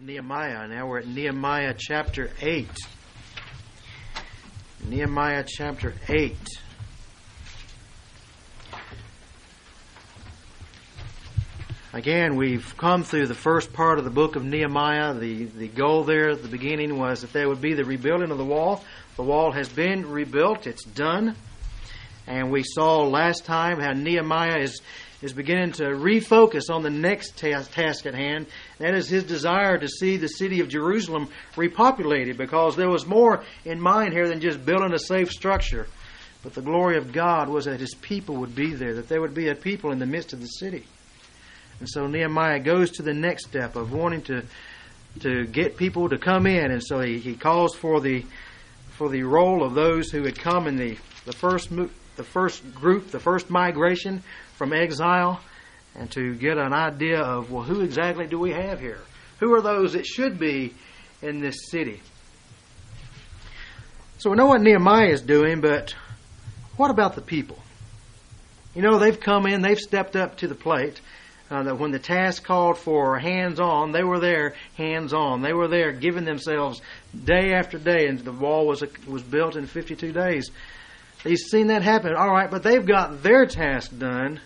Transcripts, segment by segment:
Nehemiah. Now we're at Nehemiah chapter 8. Nehemiah chapter 8. Again, we've come through the first part of the book of Nehemiah. The, the goal there at the beginning was that there would be the rebuilding of the wall. The wall has been rebuilt, it's done. And we saw last time how Nehemiah is, is beginning to refocus on the next task, task at hand. That is his desire to see the city of Jerusalem repopulated because there was more in mind here than just building a safe structure. But the glory of God was that his people would be there, that there would be a people in the midst of the city. And so Nehemiah goes to the next step of wanting to to get people to come in, and so he, he calls for the for the roll of those who had come in the the first the first group, the first migration from exile, and to get an idea of well, who exactly do we have here? Who are those that should be in this city? So we know what Nehemiah is doing, but what about the people? You know, they've come in, they've stepped up to the plate uh, that when the task called for hands on, they were there hands on. They were there giving themselves day after day, and the wall was was built in 52 days. He's seen that happen. All right, but they've got their task done.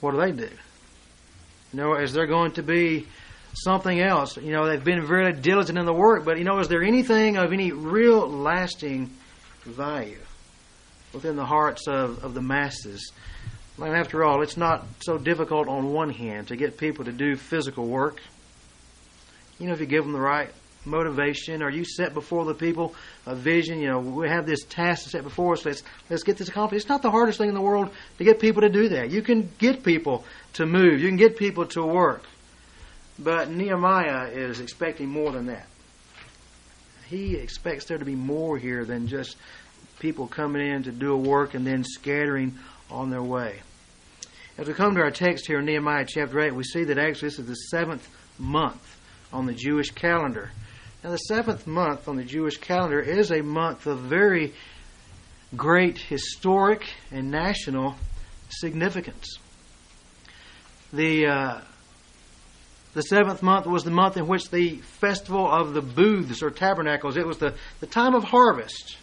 What do they do? You know, is there going to be something else? You know, they've been very diligent in the work, but you know, is there anything of any real lasting value within the hearts of, of the masses? And after all, it's not so difficult on one hand to get people to do physical work. You know, if you give them the right motivation Are you set before the people a vision, you know, we have this task set before us, let's, let's get this accomplished. It's not the hardest thing in the world to get people to do that. You can get people to move, you can get people to work. But Nehemiah is expecting more than that. He expects there to be more here than just people coming in to do a work and then scattering on their way. As we come to our text here in Nehemiah chapter 8, we see that actually this is the seventh month on the Jewish calendar. Now, the seventh month on the Jewish calendar is a month of very great historic and national significance. The uh, the seventh month was the month in which the festival of the booths or tabernacles. It was the, the time of harvest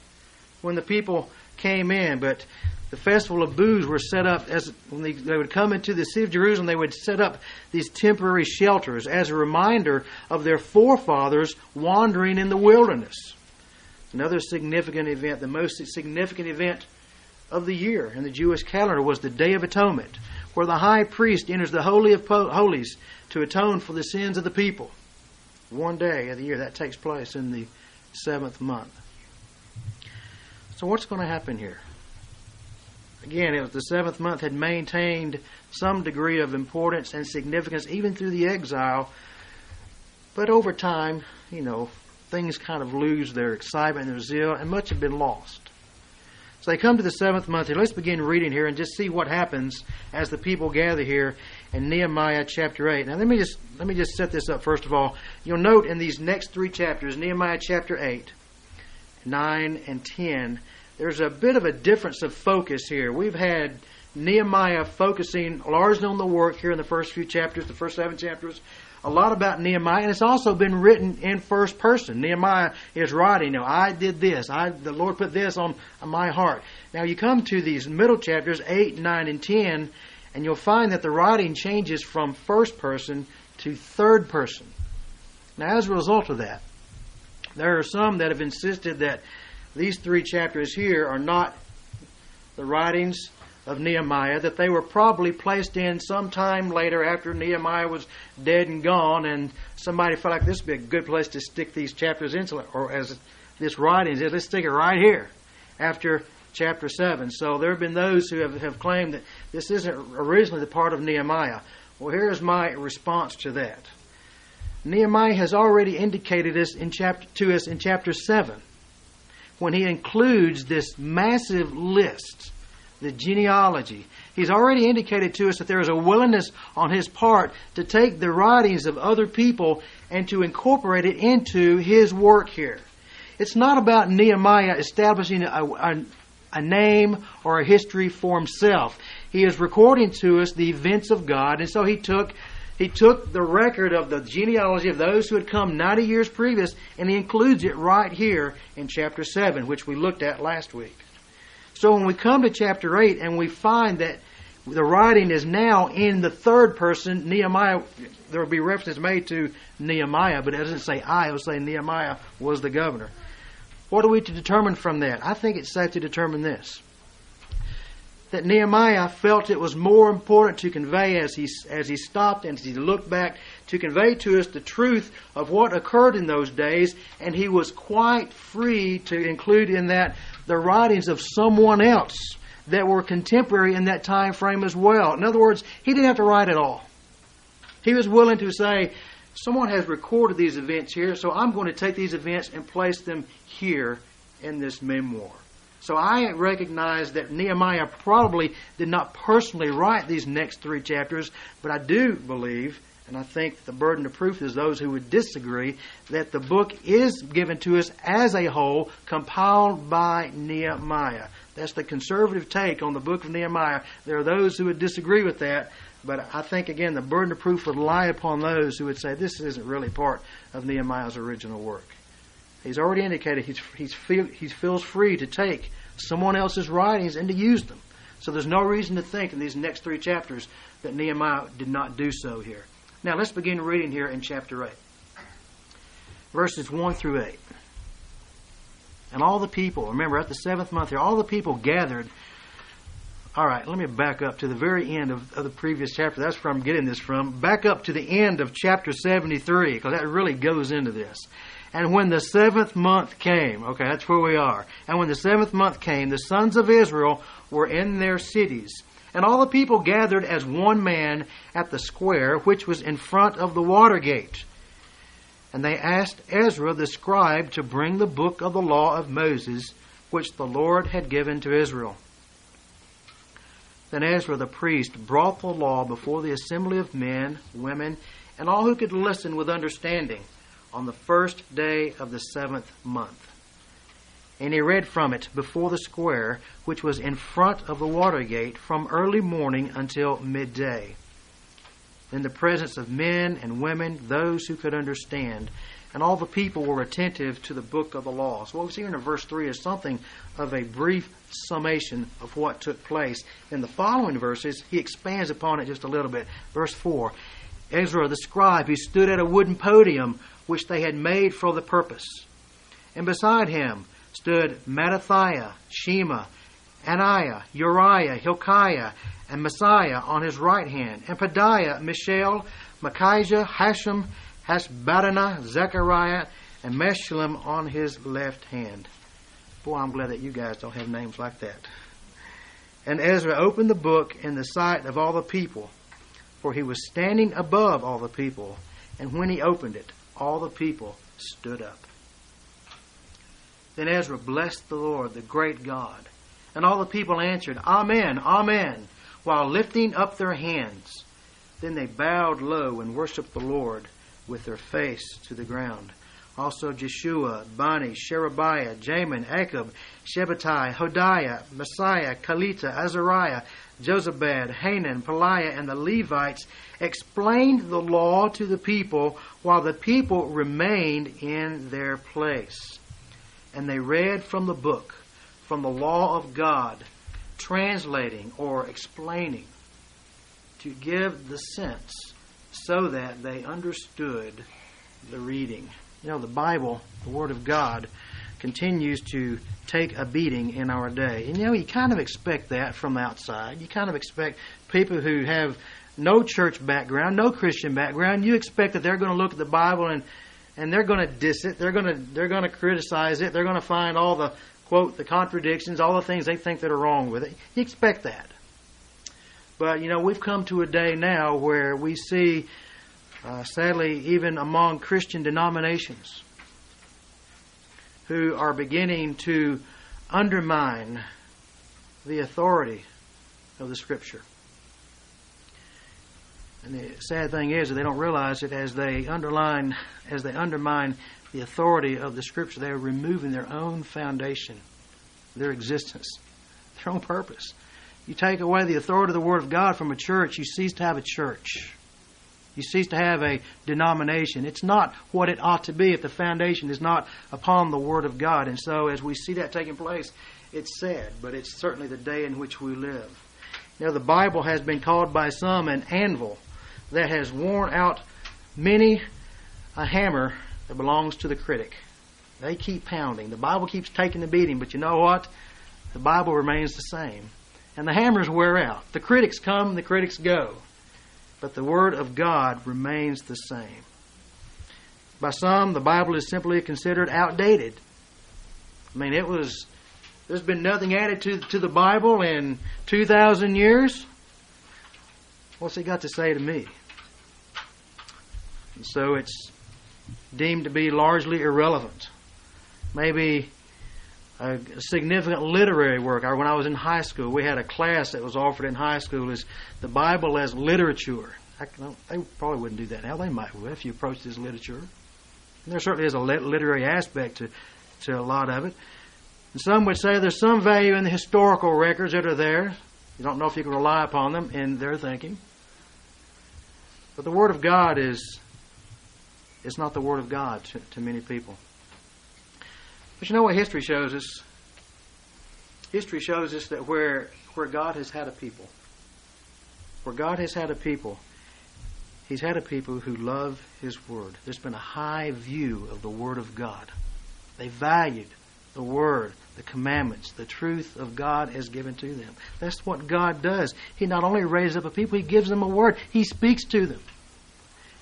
when the people came in. But the festival of booths were set up as when they, they, would come into the city of Jerusalem, they would set up these temporary shelters as a reminder of their forefathers wandering in the wilderness. Another significant event, the most significant event of the year in the Jewish calendar, was the Day of Atonement, where the high priest enters the Holy of Holies to atone for the sins of the people. One day of the year that takes place in the seventh month. So, what's going to happen here? Again, it was the seventh month had maintained some degree of importance and significance even through the exile. But over time, you know, things kind of lose their excitement and their zeal, and much had been lost. So they come to the seventh month here. Let's begin reading here and just see what happens as the people gather here in Nehemiah chapter eight. Now let me just let me just set this up first of all. You'll note in these next three chapters, Nehemiah chapter eight, nine, and ten, there's a bit of a difference of focus here. We've had Nehemiah focusing largely on the work here in the first few chapters, the first seven chapters, a lot about Nehemiah, and it's also been written in first person. Nehemiah is writing, you know, I did this, I the Lord put this on, my heart. Now you come to these middle chapters, eight, nine, and ten, and you'll find that the writing changes from first person to third person. Now, as a result of that, there are some that have insisted that these three chapters here are not the writings of Nehemiah, that they were probably placed in sometime later after Nehemiah was dead and gone, and somebody felt like this would be a good place to stick these chapters into, or as this writing is, let's stick it right here after chapter 7. So there have been those who have, have claimed that this isn't originally the part of Nehemiah. Well, here's my response to that. Nehemiah has already indicated this in chapter, to us in chapter 7 when he includes this massive list, the genealogy, he's already indicated to us that there is a willingness on his part to take the writings of other people and to incorporate it into his work here. It's not about Nehemiah establishing a, a, a name or a history for himself. He is recording to us the events of God, and so he took He took the record of the genealogy of those who had come 90 years previous and he includes it right here in chapter 7, which we looked at last week. So when we come to chapter 8 and we find that the writing is now in the third person, Nehemiah, there will be references made to Nehemiah, but it doesn't say I, it will say Nehemiah was the governor. What are we to determine from that? I think it's safe to determine this that Nehemiah felt it was more important to convey as he, as he stopped and as he looked back to convey to us the truth of what occurred in those days, and he was quite free to include in that the writings of someone else that were contemporary in that time frame as well. In other words, he didn't have to write it all. He was willing to say, someone has recorded these events here, so I'm going to take these events and place them here in this memoir. So I recognize that Nehemiah probably did not personally write these next three chapters, but I do believe, and I think the burden of proof is those who would disagree, that the book is given to us as a whole, compiled by Nehemiah. That's the conservative take on the book of Nehemiah. There are those who would disagree with that, but I think, again, the burden of proof would lie upon those who would say this isn't really part of Nehemiah's original work. He's already indicated he's, he's feel, he feels free to take someone else's writings and to use them. So there's no reason to think in these next three chapters that Nehemiah did not do so here. Now let's begin reading here in chapter 8. Verses 1 through 8. And all the people, remember at the seventh month here, all the people gathered. All right, let me back up to the very end of, of the previous chapter. That's where I'm getting this from. Back up to the end of chapter 73, because that really goes into this. And when the seventh month came, okay, that's where we are. And when the seventh month came, the sons of Israel were in their cities. And all the people gathered as one man at the square which was in front of the water gate. And they asked Ezra the scribe to bring the book of the law of Moses, which the Lord had given to Israel. Then Ezra the priest brought the law before the assembly of men, women, and all who could listen with understanding on the first day of the seventh month. And he read from it before the square, which was in front of the water gate, from early morning until midday. In the presence of men and women, those who could understand, and all the people were attentive to the book of the law. So what we see here in verse 3 is something of a brief summation of what took place. In the following verses, he expands upon it just a little bit. Verse 4 Ezra the scribe, he stood at a wooden podium which they had made for the purpose. And beside him stood Mattithiah, Shema, Anaiah, Uriah, Hilkiah, and Maaseiah on his right hand, and Pedaiah, Mishael, Malchijah, Hashum, Hashbaddanah, Zechariah, and Meshullam on his left hand. Boy, I'm glad that you guys don't have names like that. And Ezra opened the book in the sight of all the people, for he was standing above all the people. And when he opened it, all the people stood up. Then Ezra blessed the Lord, the great God. And all the people answered, Amen, Amen, while lifting up their hands. Then they bowed low and worshiped the Lord with their face to the ground. Also Jeshua, Bani, Sherebiah, Jamin, Akkub, Shabbethai, Hodiah, Maaseiah, Kelita, Azariah, Jozabad, Hanan, Pelaiah, and the Levites explained the law to the people while the people remained in their place. And they read from the book, from the law of God, translating or explaining to give the sense so that they understood the reading. You know, the Bible, the Word of God, continues to take a beating in our day. And you know, you kind of expect that from outside. You kind of expect people who have no church background, no Christian background, you expect that they're going to look at the Bible and and they're going to diss it. They're going to they're going to criticize it. They're going to find all the quote the contradictions, all the things they think that are wrong with it. You expect that. But you know, we've come to a day now where we see uh, sadly even among Christian denominations who are beginning to undermine the authority of the Scripture. And the sad thing is that they don't realize that as they underline, as they undermine the authority of the Scripture, they are removing their own foundation, their existence, their own purpose. You take away the authority of the Word of God from a church, you cease to have a church. You cease to have a denomination. It's not what it ought to be if the foundation is not upon the Word of God. And so, as we see that taking place, it's sad, but it's certainly the day in which we live. Now, the Bible has been called by some an anvil that has worn out many a hammer that belongs to the critic. They keep pounding. The Bible keeps taking the beating, but you know what? The Bible remains the same. And the hammers wear out. The critics come, the critics go. But the Word of God remains the same. By some, the Bible is simply considered outdated. I mean, it was, there's been nothing added to, to the Bible in 2,000 years. What's it got to say to me? And so it's deemed to be largely irrelevant. Maybe a significant literary work. When I was in high school, we had a class that was offered in high school is the Bible as literature. I, they probably wouldn't do that now. They might if you approached as literature. And there certainly is a literary aspect to, to a lot of it. And some would say there's some value in the historical records that are there. You don't know if you can rely upon them in their thinking. But the Word of God is is not the Word of God to, to many people. But you know what history shows us? History shows us that where where God has had a people, where God has had a people, He's had a people who love His Word. There's been a high view of the Word of God. They valued the Word, the commandments, the truth of God as given to them. That's what God does. He not only raises up a people, He gives them a Word. He speaks to them.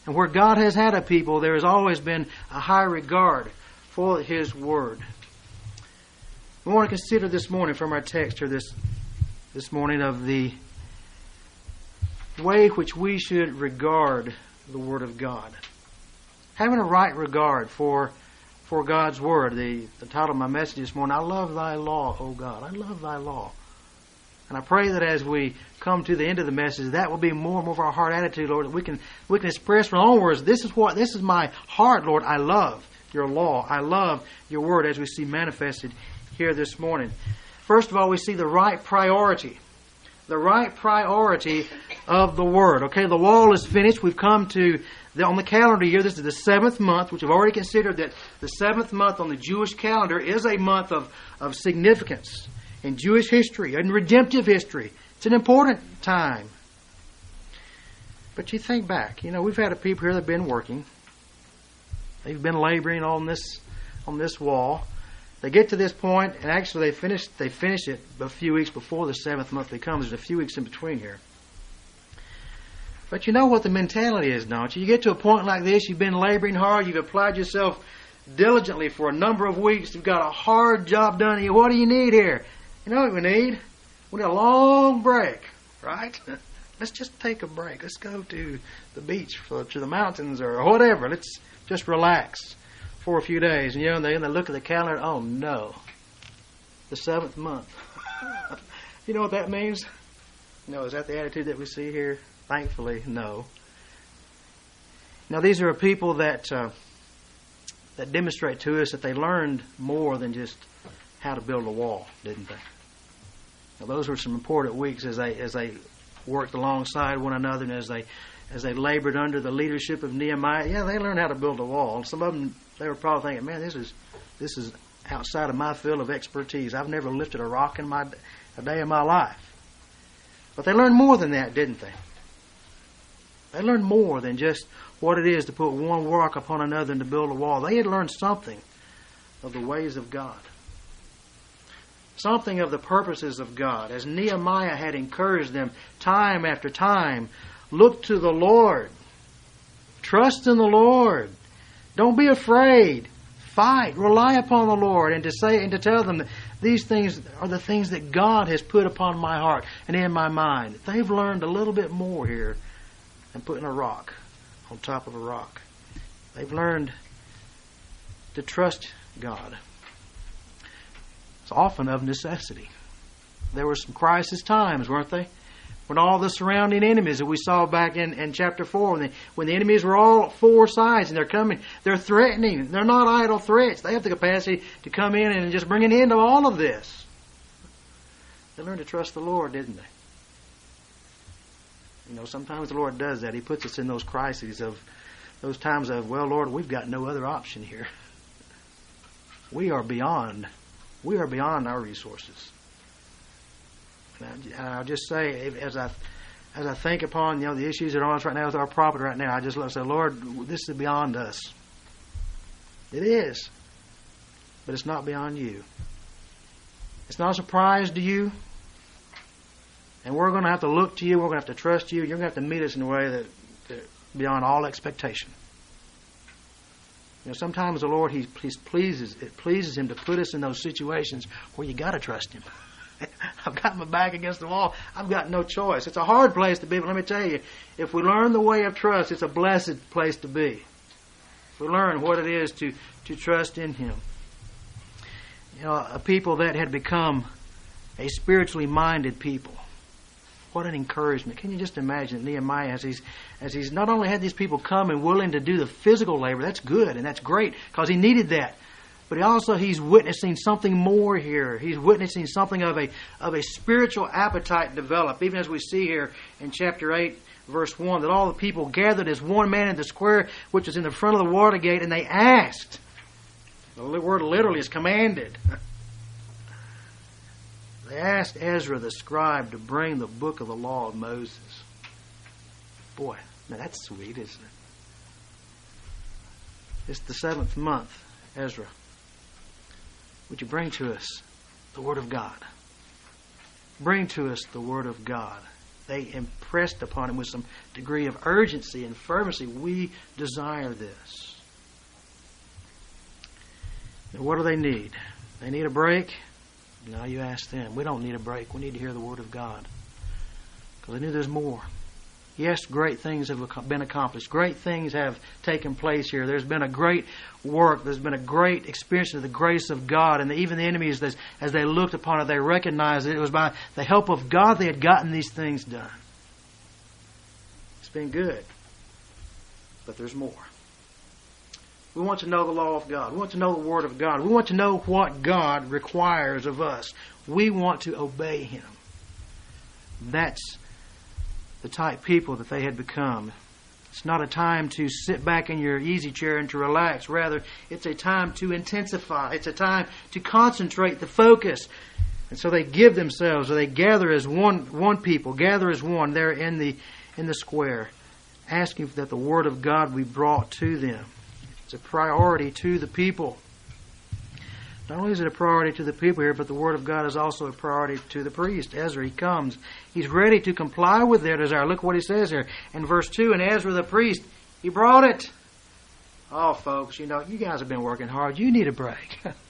And where God has had a people, there has always been a high regard for His Word. We want to consider this morning from our text here this, this morning of the way which we should regard the Word of God. Having a right regard for for God's Word. The, the title of my message this morning, I love thy law, O God. I love thy law. And I pray that as we come to the end of the message, that will be more and more of our heart attitude, Lord, that we can we can express from our own words, this is what this is my heart, Lord. I love your law. I love your word as we see manifested here this morning. First of all, we see the right priority. The right priority of the word. Okay, the wall is finished. We've come to the, on the calendar year. This is the seventh month, which we've already considered that the seventh month on the Jewish calendar is a month of, of significance in Jewish history and redemptive history. It's an important time. But you think back, you know, we've had a people here that have been working. They've been laboring on this on this wall. They get to this point, and actually they finish they finish it a few weeks before the seventh month comes. There's a few weeks in between here. But you know what the mentality is, don't you? You get to a point like this, you've been laboring hard, you've applied yourself diligently for a number of weeks, you've got a hard job done. Here. What do you need here? You know what we need? We need a long break, right? Let's just take a break. Let's go to the beach, to the mountains, or whatever. Let's just relax for a few days. And you know, they, and they look at the calendar. Oh no, the seventh month. you know what that means? No, is that the attitude that we see here? Thankfully, no. Now, these are people that uh, that demonstrate to us that they learned more than just how to build a wall, didn't they? Now, those were some important weeks as they as they worked alongside one another and as they as they labored under the leadership of Nehemiah. Yeah, they learned how to build a wall. Some of them they were probably thinking, "Man, this is this is outside of my field of expertise. I've never lifted a rock in my a day of my life." But they learned more than that, didn't they? They learned more than just what it is to put one rock upon another and to build a wall. They had learned something of the ways of God something of the purposes of God. As Nehemiah had encouraged them time after time, look to the Lord. Trust in the Lord. Don't be afraid. Fight. Rely upon the Lord and to say and to tell them that these things are the things that God has put upon my heart and in my mind. They've learned a little bit more here than putting a rock on top of a rock. They've learned to trust God. It's often of necessity. There were some crisis times, weren't they? When all the surrounding enemies that we saw back in, in chapter 4, when the, when the enemies were all four sides and they're coming, they're threatening. They're not idle threats. They have the capacity to come in and just bring an end to all of this. They learned to trust the Lord, didn't they? You know, sometimes the Lord does that. He puts us in those crises of those times of, well, Lord, we've got no other option here. We are beyond, we are beyond our resources. And I, will just say, as I as I think upon you know the issues that are on us right now with our property right now, I just say, Lord, this is beyond us. It is, but it's not beyond you. It's not a surprise to you. And we're going to have to look to you. We're going to have to trust you. You're going to have to meet us in a way that, that beyond all expectation. You know, sometimes the Lord, he, he pleases, it pleases Him to put us in those situations where you got to trust Him. I've got my back against the wall. I've got no choice. It's a hard place to be, but let me tell you, if we learn the way of trust, it's a blessed place to be. If we learn what it is to, to trust in Him. You know, a people that had become a spiritually minded people. What an encouragement. Can you just imagine Nehemiah as he's, as he's not only had these people come and willing to do the physical labor, that's good and that's great because he needed that. But also he's witnessing something more here. He's witnessing something of a of a spiritual appetite develop, even as we see here in chapter eight, verse one, that all the people gathered as one man in the square which was in the front of the water gate, and they asked. The word literally is commanded. They asked Ezra the scribe to bring the book of the law of Moses. Boy, now that's sweet, isn't it? It's the seventh month, Ezra. Would you bring to us the Word of God? Bring to us the Word of God. They impressed upon him with some degree of urgency and fervency. We desire this. Now, what do they need? They need a break. Now you ask them. We don't need a break. We need to hear the Word of God. Because I knew there's more. Yes, great things have been accomplished. Great things have taken place here. There's been a great work. There's been a great experience of the grace of God. And even the enemies, as they looked upon it, they recognized that it was by the help of God they had gotten these things done. It's been good. But there's more. We want to know the law of God. We want to know the Word of God. We want to know what God requires of us. We want to obey Him. That's the type people that they had become. It's not a time to sit back in your easy chair and to relax. Rather, it's a time to intensify. It's a time to concentrate the focus. And so they give themselves, or they gather as one one people, gather as one there in the in the square, asking that the word of God be brought to them. It's a priority to the people. Not only is it a priority to the people here, but the Word of God is also a priority to the priest. Ezra, he comes. He's ready to comply with their desire. Look what he says here in verse 2 And Ezra the priest, he brought it. Oh, folks, you know, you guys have been working hard. You need a break.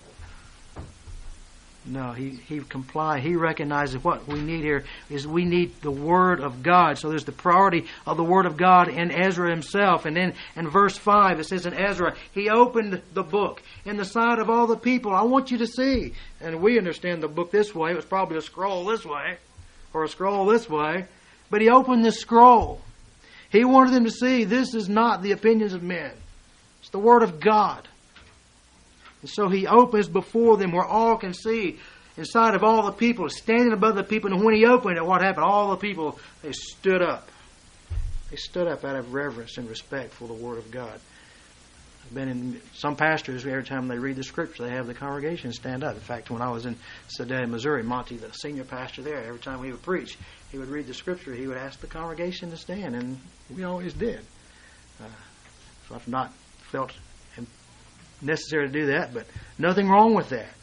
No, he, he complied. He recognizes what we need here is we need the Word of God. So there's the priority of the Word of God in Ezra himself. And then in verse 5, it says in Ezra, he opened the book in the sight of all the people. I want you to see. And we understand the book this way. It was probably a scroll this way or a scroll this way. But he opened this scroll. He wanted them to see this is not the opinions of men. It's the Word of God. And so he opens before them where all can see, inside of all the people, standing above the people. And when he opened it, what happened? All the people, they stood up. They stood up out of reverence and respect for the Word of God. I've been in some pastors, every time they read the scripture, they have the congregation stand up. In fact, when I was in Sedalia, Missouri, Monty, the senior pastor there, every time he would preach, he would read the scripture, he would ask the congregation to stand, and we always did. Uh, so I've not felt necessary to do that, but nothing wrong with that,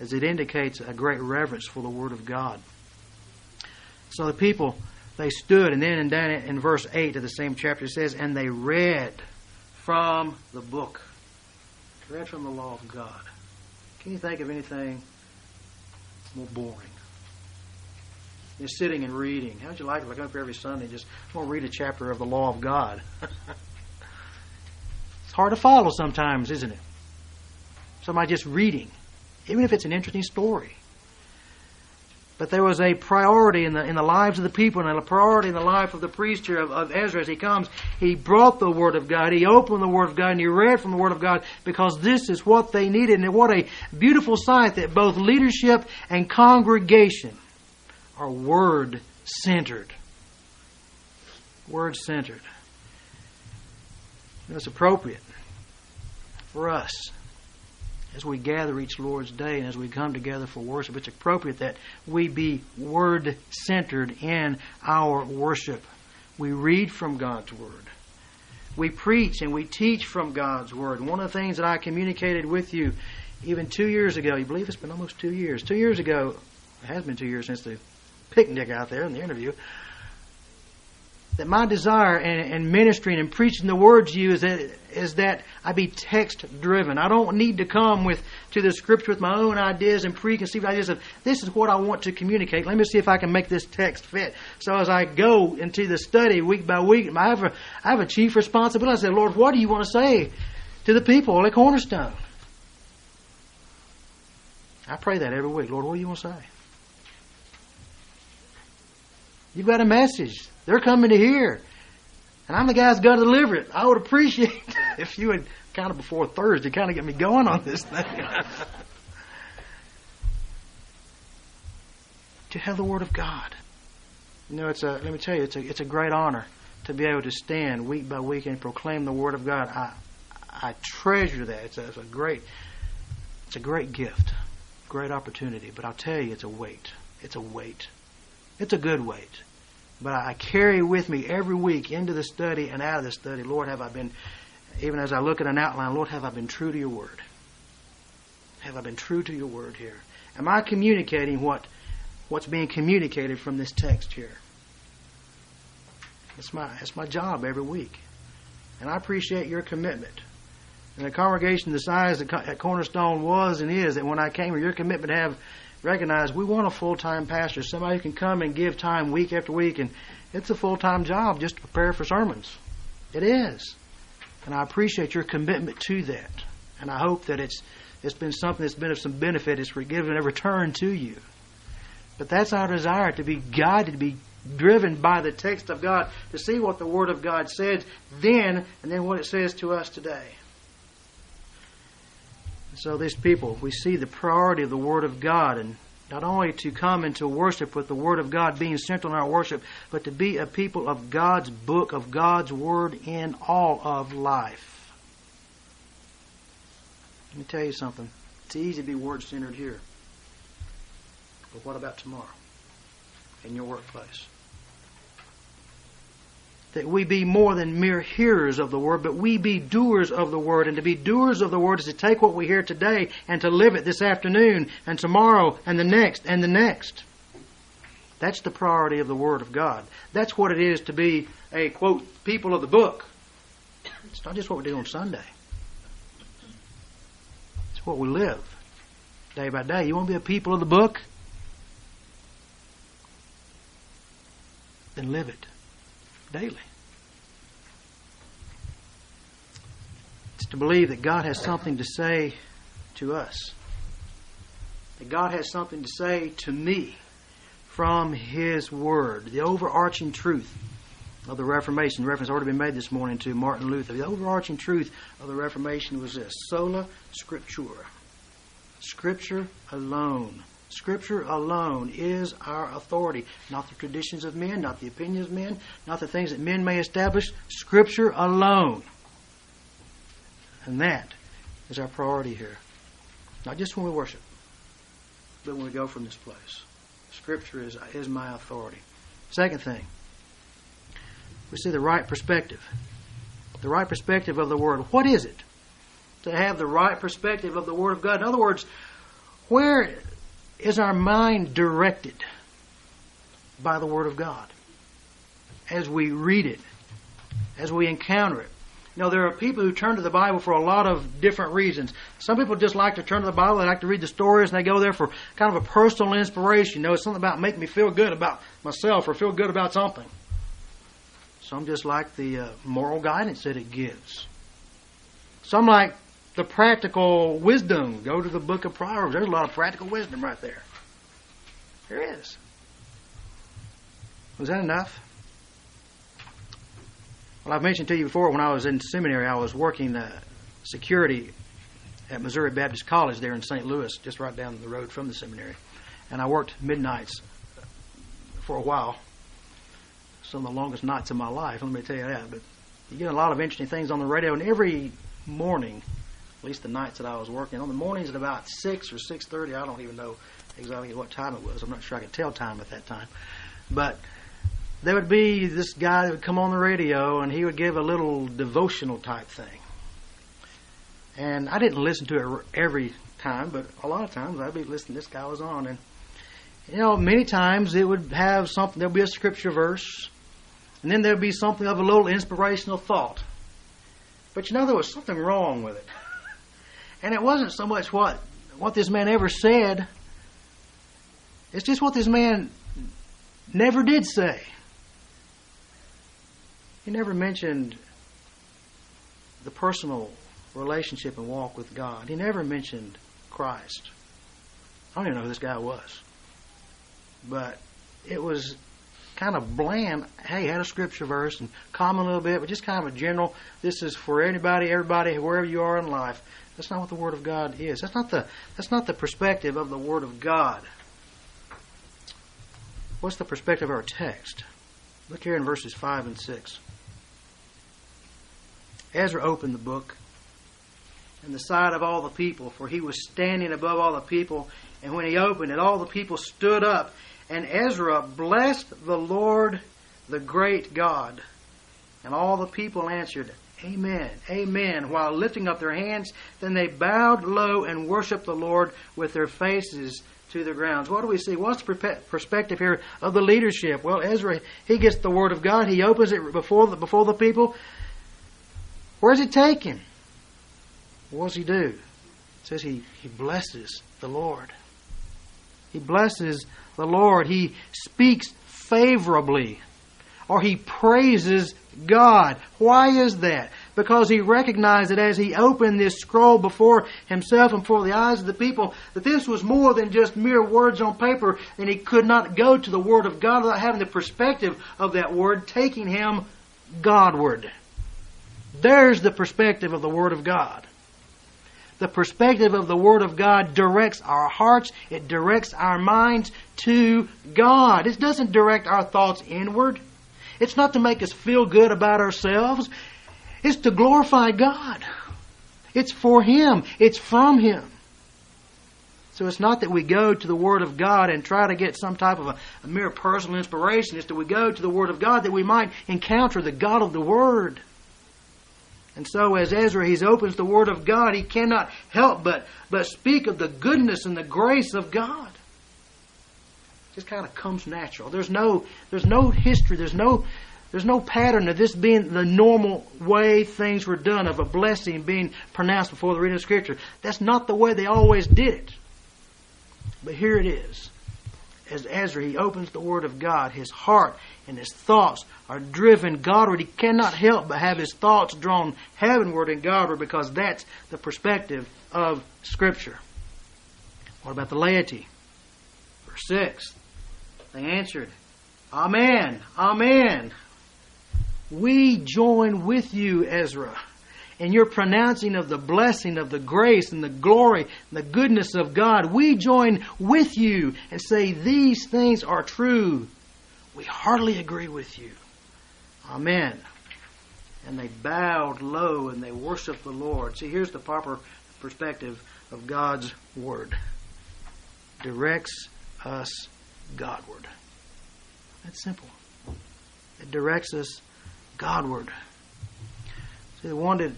as it indicates a great reverence for the Word of God. So the people, they stood, and then in, in verse 8 of the same chapter it says, And they read from the book. Read from the law of God. Can you think of anything more boring? You're sitting and reading. How'd you like if I come up here every Sunday and just want to read a chapter of the law of God? hard to follow sometimes, isn't it? Somebody just reading, even if it's an interesting story. But there was a priority in the in the lives of the people and a priority in the life of the priest here of, of Ezra as he comes. He brought the Word of God. He opened the Word of God and he read from the Word of God because this is what they needed. And what a beautiful sight that both leadership and congregation are Word centered. Word centered. It's appropriate for us as we gather each Lord's Day and as we come together for worship. It's appropriate that we be Word centered in our worship. We read from God's Word. We preach and we teach from God's Word. One of the things that I communicated with you even two years ago, you believe it's been almost two years. Two years ago, it has been two years since the picnic out there in the interview that my desire in, ministering and preaching the word to you is that is that I be text driven. I don't need to come with to the scripture with my own ideas and preconceived ideas of this is what I want to communicate. Let me see if I can make this text fit. So as I go into the study week by week, I have a I have a chief responsibility. I say, Lord, what do you want to say to the people at Cornerstone? I pray that every week. Lord, what do you want to say? You've got a message. They're coming to hear. And I'm the guy that's got to deliver it. I would appreciate if you would kind of before Thursday kind of get me going on this thing. to have the Word of God. You know, it's a, let me tell you, it's a, it's a great honor to be able to stand week by week and proclaim the Word of God. I, I treasure that. It's a, it's a great, it's a great gift, great opportunity. But I'll tell you, it's a weight. It's a weight. It's a good weight. But I carry with me every week into the study and out of the study, Lord, have I been, even as I look at an outline, Lord, have I been true to your word? Have I been true to your word here? Am I communicating what, what's being communicated from this text here? That's my, that's my job every week. And I appreciate your commitment. And the congregation the size that Cornerstone was and is, that when I came here, your commitment to have recognize we want a full time pastor, somebody who can come and give time week after week, and it's a full time job just to prepare for sermons. It is, and I appreciate your commitment to that, and I hope that it's it's been something that's been of some benefit. It's given a return to you. But that's our desire to be guided, to be driven by the text of God, to see what the Word of God says then, and then what it says to us today. So these people, we see the priority of the Word of God and not only to come into worship with the Word of God being central in our worship, but to be a people of God's book, of God's Word in all of life. Let me tell you something. It's easy to be Word centered here. But what about tomorrow? In your workplace? That we be more than mere hearers of the word, but we be doers of the word. And to be doers of the word is to take what we hear today and to live it this afternoon and tomorrow and the next and the next. That's the priority of the word of God. That's what it is to be a quote people of the book. It's not just what we do on Sunday. It's what we live day by day. You want to be a people of the book? Then live it daily. It's to believe that God has something to say to us, that God has something to say to me from His Word, the overarching truth of the Reformation. The reference already been made this morning to Martin Luther. The overarching truth of the Reformation was this sola scriptura. Scripture alone Scripture alone is our authority, not the traditions of men, not the opinions of men, not the things that men may establish. Scripture alone. And that is our priority here. Not just when we worship, but when we go from this place. Scripture is, is my authority. Second thing, we see the right perspective. The right perspective of the Word. What is it to have the right perspective of the Word of God? In other words, where is our mind directed by the Word of God as we read it, as we encounter it? Know, there are people who turn to the Bible for a lot of different reasons. Some people just like to turn to the Bible, they like to read the stories, and they go there for kind of a personal inspiration. You know, it's something about making me feel good about myself or feel good about something. Some just like the uh, moral guidance that it gives. Some like the practical wisdom. Go to the book of Proverbs. There's a lot of practical wisdom right there. There is. Was that enough? Well, I've mentioned to you before when I was in seminary, I was working the security at Missouri Baptist College there in St. Louis, just right down the road from the seminary. And I worked midnights for a while. some of the longest nights of my life. Let me tell you that. But you get a lot of interesting things on the radio, and every morning, at least the nights that I was working, on the mornings at about six or six thirty, I don't even know exactly what time it was. I'm not sure I could tell time at that time, but there would be this guy that would come on the radio, and he would give a little devotional type thing. And I didn't listen to it every time, but a lot of times I'd be listening. This guy was on, and you know, many times it would have something. There'd be a scripture verse, and then there'd be something of a little inspirational thought. But you know, there was something wrong with it, and it wasn't so much what what this man ever said. It's just what this man never did say. He never mentioned the personal relationship and walk with God. He never mentioned Christ. I don't even know who this guy was. But it was kind of bland. Hey, had a scripture verse and comment a little bit, but just kind of a general. This is for anybody, everybody, wherever you are in life. That's not what the Word of God is. That's not the that's not the perspective of the Word of God. What's the perspective of our text? Look here in verses five and six. Ezra opened the book in the sight of all the people, for he was standing above all the people. And when he opened it, all the people stood up. And Ezra blessed the Lord, the great God. And all the people answered, Amen, Amen, while lifting up their hands. Then they bowed low and worshiped the Lord with their faces to the ground. What do we see? What's the perspective here of the leadership? Well, Ezra, he gets the Word of God. He opens it before the, before the people. Where's it taken? What does he do? It says he, he blesses the Lord. He blesses the Lord. He speaks favorably. Or he praises God. Why is that? Because he recognized that as he opened this scroll before himself and before the eyes of the people, that this was more than just mere words on paper, and he could not go to the Word of God without having the perspective of that Word taking him Godward. There's the perspective of the Word of God. The perspective of the Word of God directs our hearts, it directs our minds to God. It doesn't direct our thoughts inward. It's not to make us feel good about ourselves. It's to glorify God. It's for Him. It's from Him. So it's not that we go to the Word of God and try to get some type of a, a mere personal inspiration. It's that we go to the Word of God that we might encounter the God of the Word. And so as Ezra he opens the Word of God, he cannot help but, but speak of the goodness and the grace of God. Just kind of comes natural. There's no there's no history, there's no there's no pattern of this being the normal way things were done, of a blessing being pronounced before the reading of Scripture. That's not the way they always did it. But here it is. As Ezra, he opens the Word of God, his heart and his thoughts are driven Godward. He cannot help but have his thoughts drawn heavenward and Godward because that's the perspective of Scripture. What about the laity? Verse 6. They answered, Amen, Amen. We join with you, Ezra, in your pronouncing of the blessing of the grace and the glory and the goodness of God. We join with you and say these things are true. We heartily agree with you. Amen. And they bowed low and they worshiped the Lord. See, here's the proper perspective of God's Word. Directs us Godward. That's simple. It directs us Godward. See, one that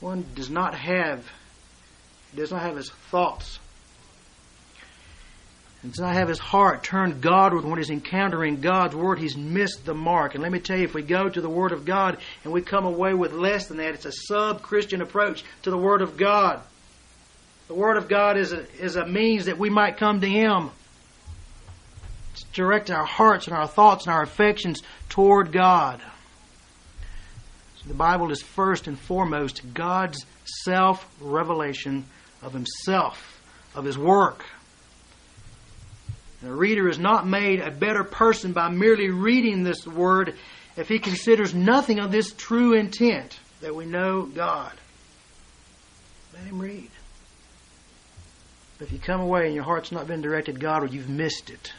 one does not have does not have his thoughts and does not have his heart turned Godward when he's encountering God's Word, he's missed the mark. And let me tell you, if we go to the Word of God and we come away with less than that, it's a sub Christian approach to the Word of God. The Word of God is a, is a means that we might come to Him. It's direct our hearts and our thoughts and our affections toward God. So the Bible is first and foremost God's self revelation of Himself, of His work. The reader is not made a better person by merely reading this word if he considers nothing of this true intent that we know God. Let him read. But if you come away and your heart's not been directed Godward, you've missed it.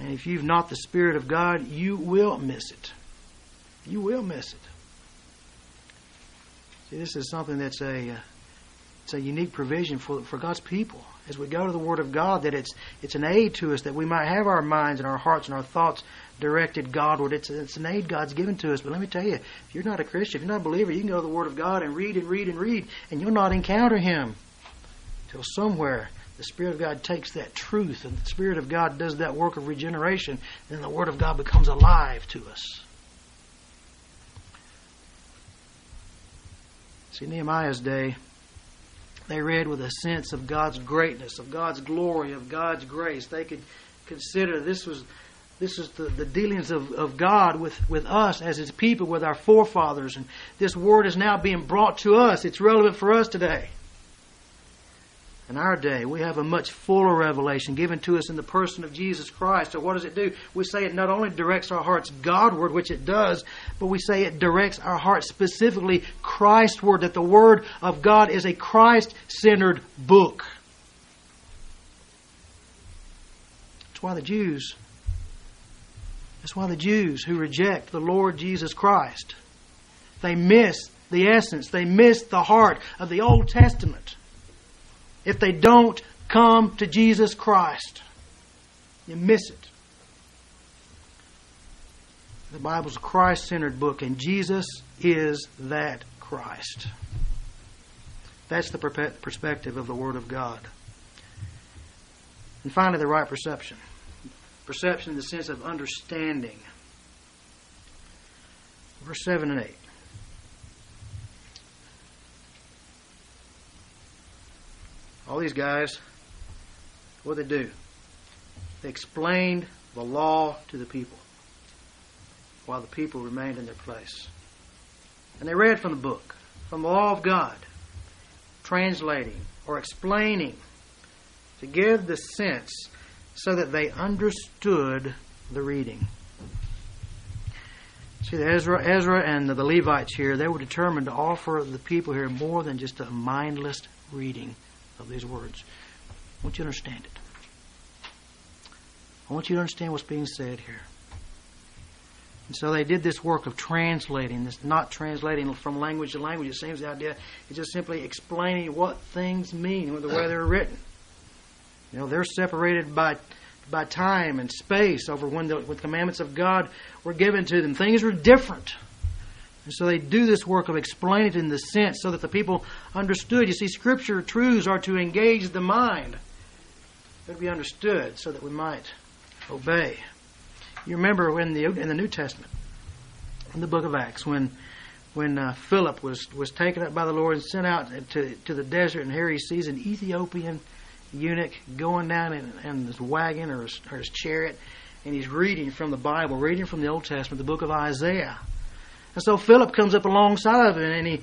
And if you've not the Spirit of God, you will miss it. You will miss it. See, this is something that's a uh, it's a unique provision for for God's people as we go to the Word of God. That it's it's an aid to us that we might have our minds and our hearts and our thoughts directed Godward. It's it's an aid God's given to us. But let me tell you, if you're not a Christian, if you're not a believer, you can go to the Word of God and read and read and read, and you'll not encounter Him till somewhere the Spirit of God takes that truth and the Spirit of God does that work of regeneration, and the Word of God becomes alive to us. See, Nehemiah's day, they read with a sense of God's greatness, of God's glory, of God's grace. They could consider this was this is the, the dealings of, of God with, with us as His people, with our forefathers. And this word is now being brought to us. It's relevant for us today in our day, we have a much fuller revelation given to us in the person of Jesus Christ. So, what does it do? We say it not only directs our hearts Godward, which it does, but we say it directs our hearts specifically Christward, that the Word of God is a Christ centered book. That's why the Jews, that's why the Jews who reject the Lord Jesus Christ, they miss the essence, they miss the heart of the Old Testament if they don't come to Jesus Christ. You miss it. The Bible's a Christ centered book, and Jesus is that Christ. That's the perspective of the Word of God. And finally, the right perception. Perception in the sense of understanding. Verse 7 and 8. All these guys, what they do? They explained the law to the people while the people remained in their place. And they read from the book, from the law of God, translating or explaining to give the sense so that they understood the reading. See, the Ezra, Ezra and the Levites here, they were determined to offer the people here more than just a mindless reading of these words. I want you to understand it. I want you to understand what's being said here. And so they did this work of translating, this not translating from language to language. It seems the idea is just simply explaining what things mean with the way they're written. You know, they're separated by by time and space over when the, when the commandments of God were given to them. Things were different. And so they do this work of explaining it in the sense so that the people understood. You see, Scripture truths are to engage the mind. To be understood so that we might obey. You remember in the in the New Testament, in the book of Acts, when when uh, Philip was was taken up by the Lord and sent out to to the desert, and here he sees an Ethiopian eunuch going down in, in his wagon or his, or his chariot, and he's reading from the Bible, reading from the Old Testament, the book of Isaiah. And so Philip comes up alongside of him and he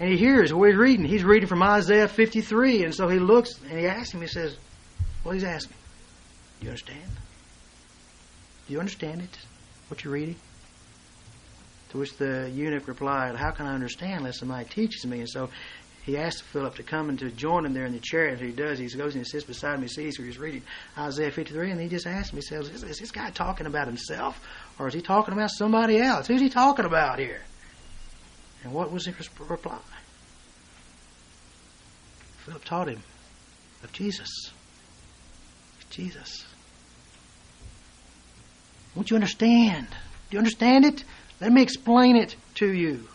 and he hears what he's reading. He's reading from Isaiah 53. And so he looks and he asks him, he says, Well, he's asking, Do you understand? Do you understand it? What you're reading? To which the eunuch replied, How can I understand unless somebody teaches me? And so he asked Philip to come and to join him there in the chariot. And he does. He goes and he sits beside me, sees where he's reading Isaiah 53, and he just asks me, he says, is this guy talking about himself, or is he talking about somebody else? Who's he talking about here? And what was his reply? Philip taught him of Jesus. Jesus. Won't you understand? Do you understand it? Let me explain it to you.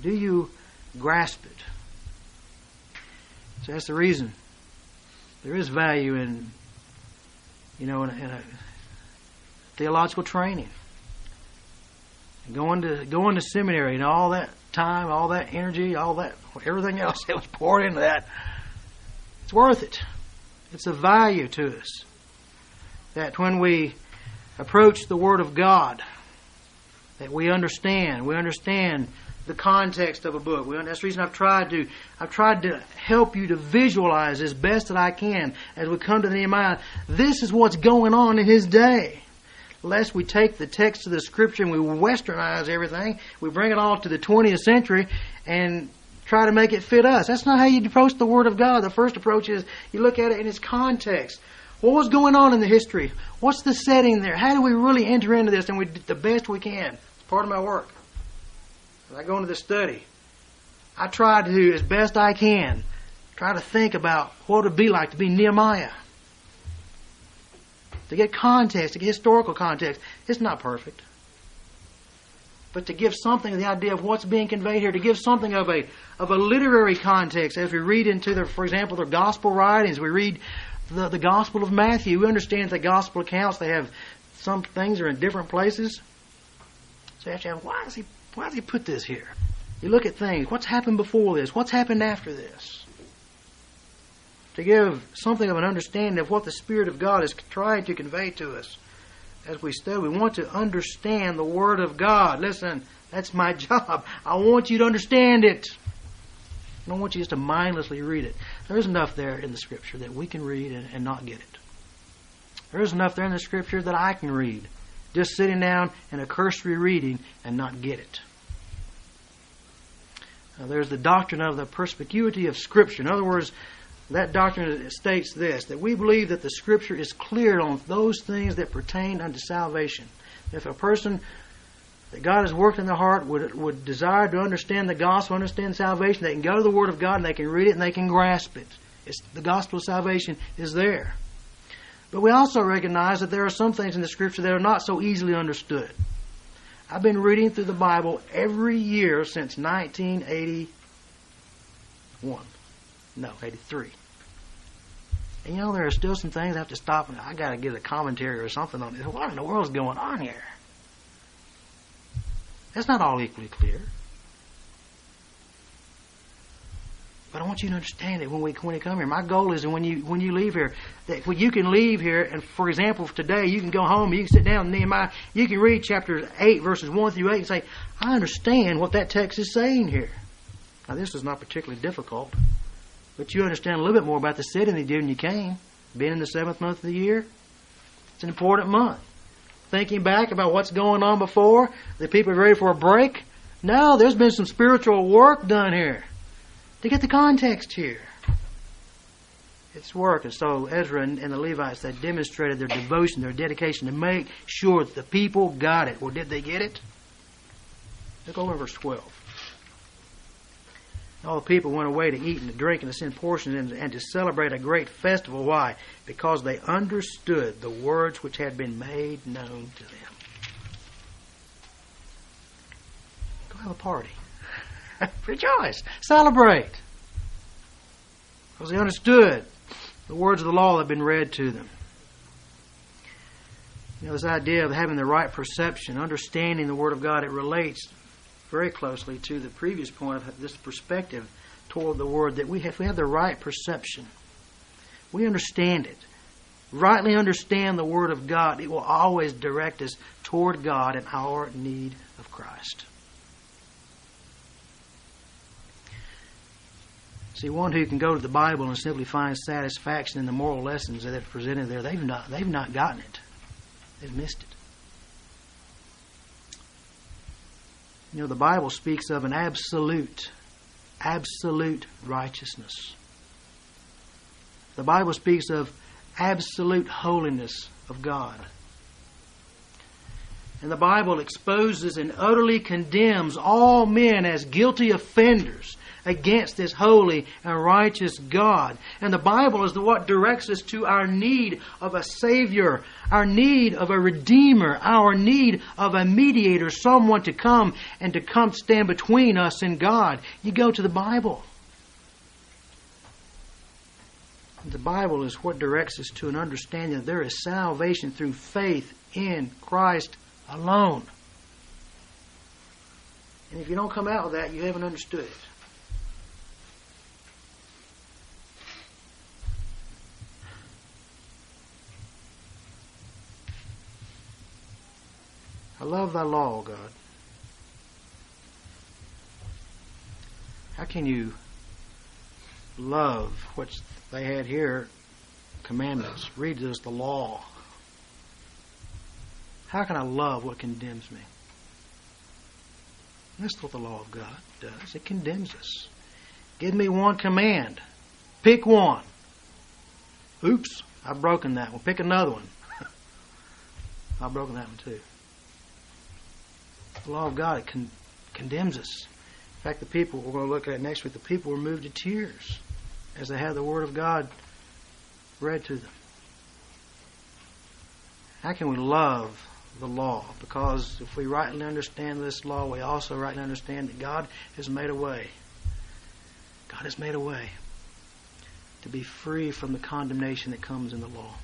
Do you grasp it. So that's the reason. There is value in, you know, in a, in a theological training. Going to going to seminary and all that time, all that energy, all that everything else that was poured into that. It's worth it. It's a value to us that when we approach the Word of God, that we understand. We understand the context of a book. Well, that's the reason I've tried to I've tried to help you to visualize as best that I can as we come to Nehemiah. This is what's going on in his day. Lest we take the text of the scripture and we westernize everything, we bring it all to the 20th century and try to make it fit us. That's not how you approach the Word of God. The first approach is you look at it in its context. What was going on in the history? What's the setting there? How do we really enter into this? And we do the best we can. It's part of my work. As I go into the study, I try to, as best I can, try to think about what it would be like to be Nehemiah. To get context, to get historical context. It's not perfect. But to give something of the idea of what's being conveyed here, to give something of a of a literary context as we read into the, for example, the gospel writings, we read the, the Gospel of Matthew. We understand the gospel accounts, they have some things are in different places. So you have to ask, why does he why does he put this here? You look at things, what's happened before this? What's happened after this? To give something of an understanding of what the Spirit of God is trying to convey to us as we study. We want to understand the Word of God. Listen, that's my job. I want you to understand it. I don't want you just to mindlessly read it. There's enough there in the Scripture that we can read and, and not get it. There's enough there in the Scripture that I can read, just sitting down in a cursory reading and not get it. Now, there's the doctrine of the perspicuity of Scripture. In other words, that doctrine states this that we believe that the Scripture is clear on those things that pertain unto salvation. If a person that God has worked in their heart would, would desire to understand the gospel, understand salvation, they can go to the Word of God and they can read it and they can grasp it. It's, the gospel of salvation is there. But we also recognize that there are some things in the Scripture that are not so easily understood. I've been reading through the Bible every year since 1981. No, 83. And you know, there are still some things I have to stop and I got to get a commentary or something on this. What in the world is going on here? That's not all equally clear. But I want you to understand it when we when you come here. My goal is that when you when you leave here, that when you can leave here, and for example, today you can go home, you can sit down, Nehemiah, you can read chapter eight, verses one through eight, and say, I understand what that text is saying here. Now this is not particularly difficult, but you understand a little bit more about the city than you did when you came. Being in the seventh month of the year, it's an important month thinking back about what's going on before, the people are ready for a break. No, there's been some spiritual work done here to get the context here. It's work. And so Ezra and, the Levites, they demonstrated their devotion, their dedication to make sure that the people got it. Well, did they get it? Look over verse 12. All the people went away to eat and to drink and to send portions and, and to celebrate a great festival. Why? Because they understood the words which had been made known to them. Go have a party. Rejoice. Celebrate. Because they understood the words of the law that had been read to them. You know, this idea of having the right perception, understanding the Word of God, it relates very closely to the previous point of this perspective toward the Word that we have, we have the right perception. We understand it. Rightly understand the Word of God, it will always direct us toward God and our need of Christ. See, one who can go to the Bible and simply find satisfaction in the moral lessons that are presented there, they've not, they've not gotten it. They've missed it. You know, the Bible speaks of an absolute, absolute righteousness. The Bible speaks of absolute holiness of God. And the Bible exposes and utterly condemns all men as guilty offenders against this holy and righteous God. And the Bible is the what directs us to our need of a Savior, our need of a Redeemer, our need of a mediator, someone to come and to come stand between us and God. You go to the Bible. The Bible is what directs us to an understanding that there is salvation through faith in Christ alone. And if you don't come out with that, you haven't understood it. I love thy law, God. How can you love what they had here? Commandments. Read us the law. How can I love what condemns me? That's what the law of God does. It condemns us. Give me one command. Pick one. Oops. I've broken that one. Pick another one. I've broken that one too. The law of God it con- condemns us. In fact, the people we're going to look at next week, the people were moved to tears as they had the Word of God read to them. How can we love the law? Because if we rightly understand this law, we also rightly understand that God has made a way. God has made a way to be free from the condemnation that comes in the law.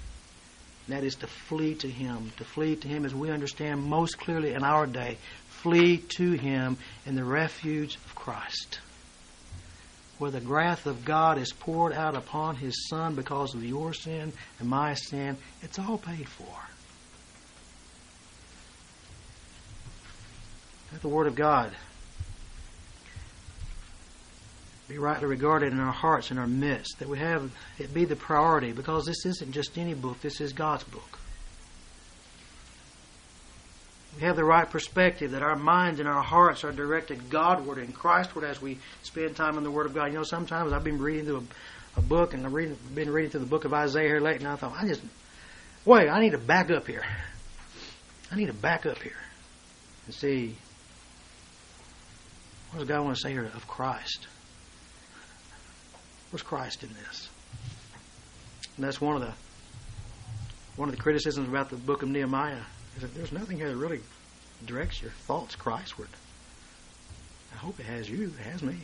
That is to flee to Him. To flee to Him as we understand most clearly in our day. Flee to Him in the refuge of Christ. Where the wrath of God is poured out upon His Son because of your sin and my sin, it's all paid for. Let the Word of God be rightly regarded in our hearts and our midst, that we have it be the priority, because this isn't just any book, this is God's book. We have the right perspective that our minds and our hearts are directed Godward and Christward as we spend time in the Word of God. You know, sometimes I've been reading through a, a book and I've been reading through the book of Isaiah here lately, and I thought, I just, wait, I need to back up here. I need to back up here and see what does God want to say here of Christ. Where's Christ in this? And that's one of the one of the criticisms about the book of Nehemiah is that there's nothing here that really directs your thoughts Christward. I hope it has you. It has me.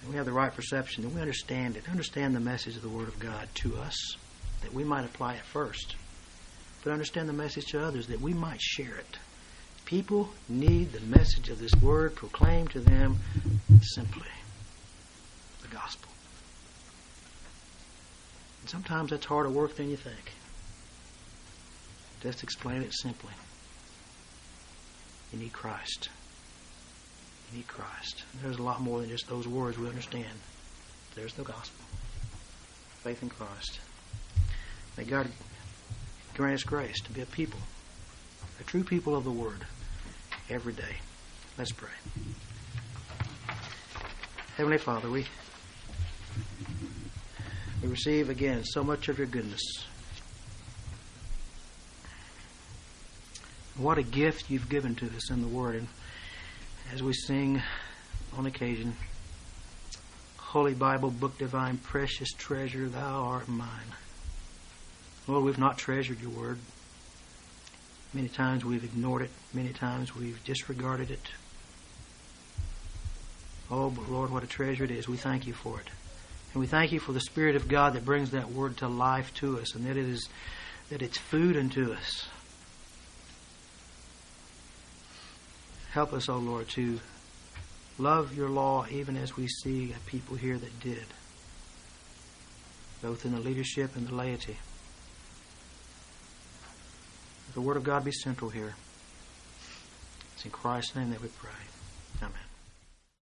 And we have the right perception, and we understand it, understand the message of the Word of God to us, that we might apply it first, but understand the message to others, that we might share it. People need the message of this word proclaimed to them simply the gospel. And sometimes that's harder work than you think. Just explain it simply. You need Christ. You need Christ. There's a lot more than just those words we understand. There's the gospel. Faith in Christ. May God grant us grace to be a people, a true people of the Word every day. Let's pray. Heavenly Father, we we receive again so much of your goodness. What a gift you've given to us in the Word. And as we sing on occasion, Holy Bible, Book Divine, precious treasure, thou art mine. Lord, we've not treasured your Word. Many times we've ignored it. Many times we've disregarded it. Oh, but Lord, what a treasure it is. We thank you for it. And we thank you for the Spirit of God that brings that word to life to us and that it is that it's food unto us. Help us, O oh Lord, to love your law even as we see people here that did, both in the leadership and the laity the Word of God be central here. It's in Christ's name that we pray.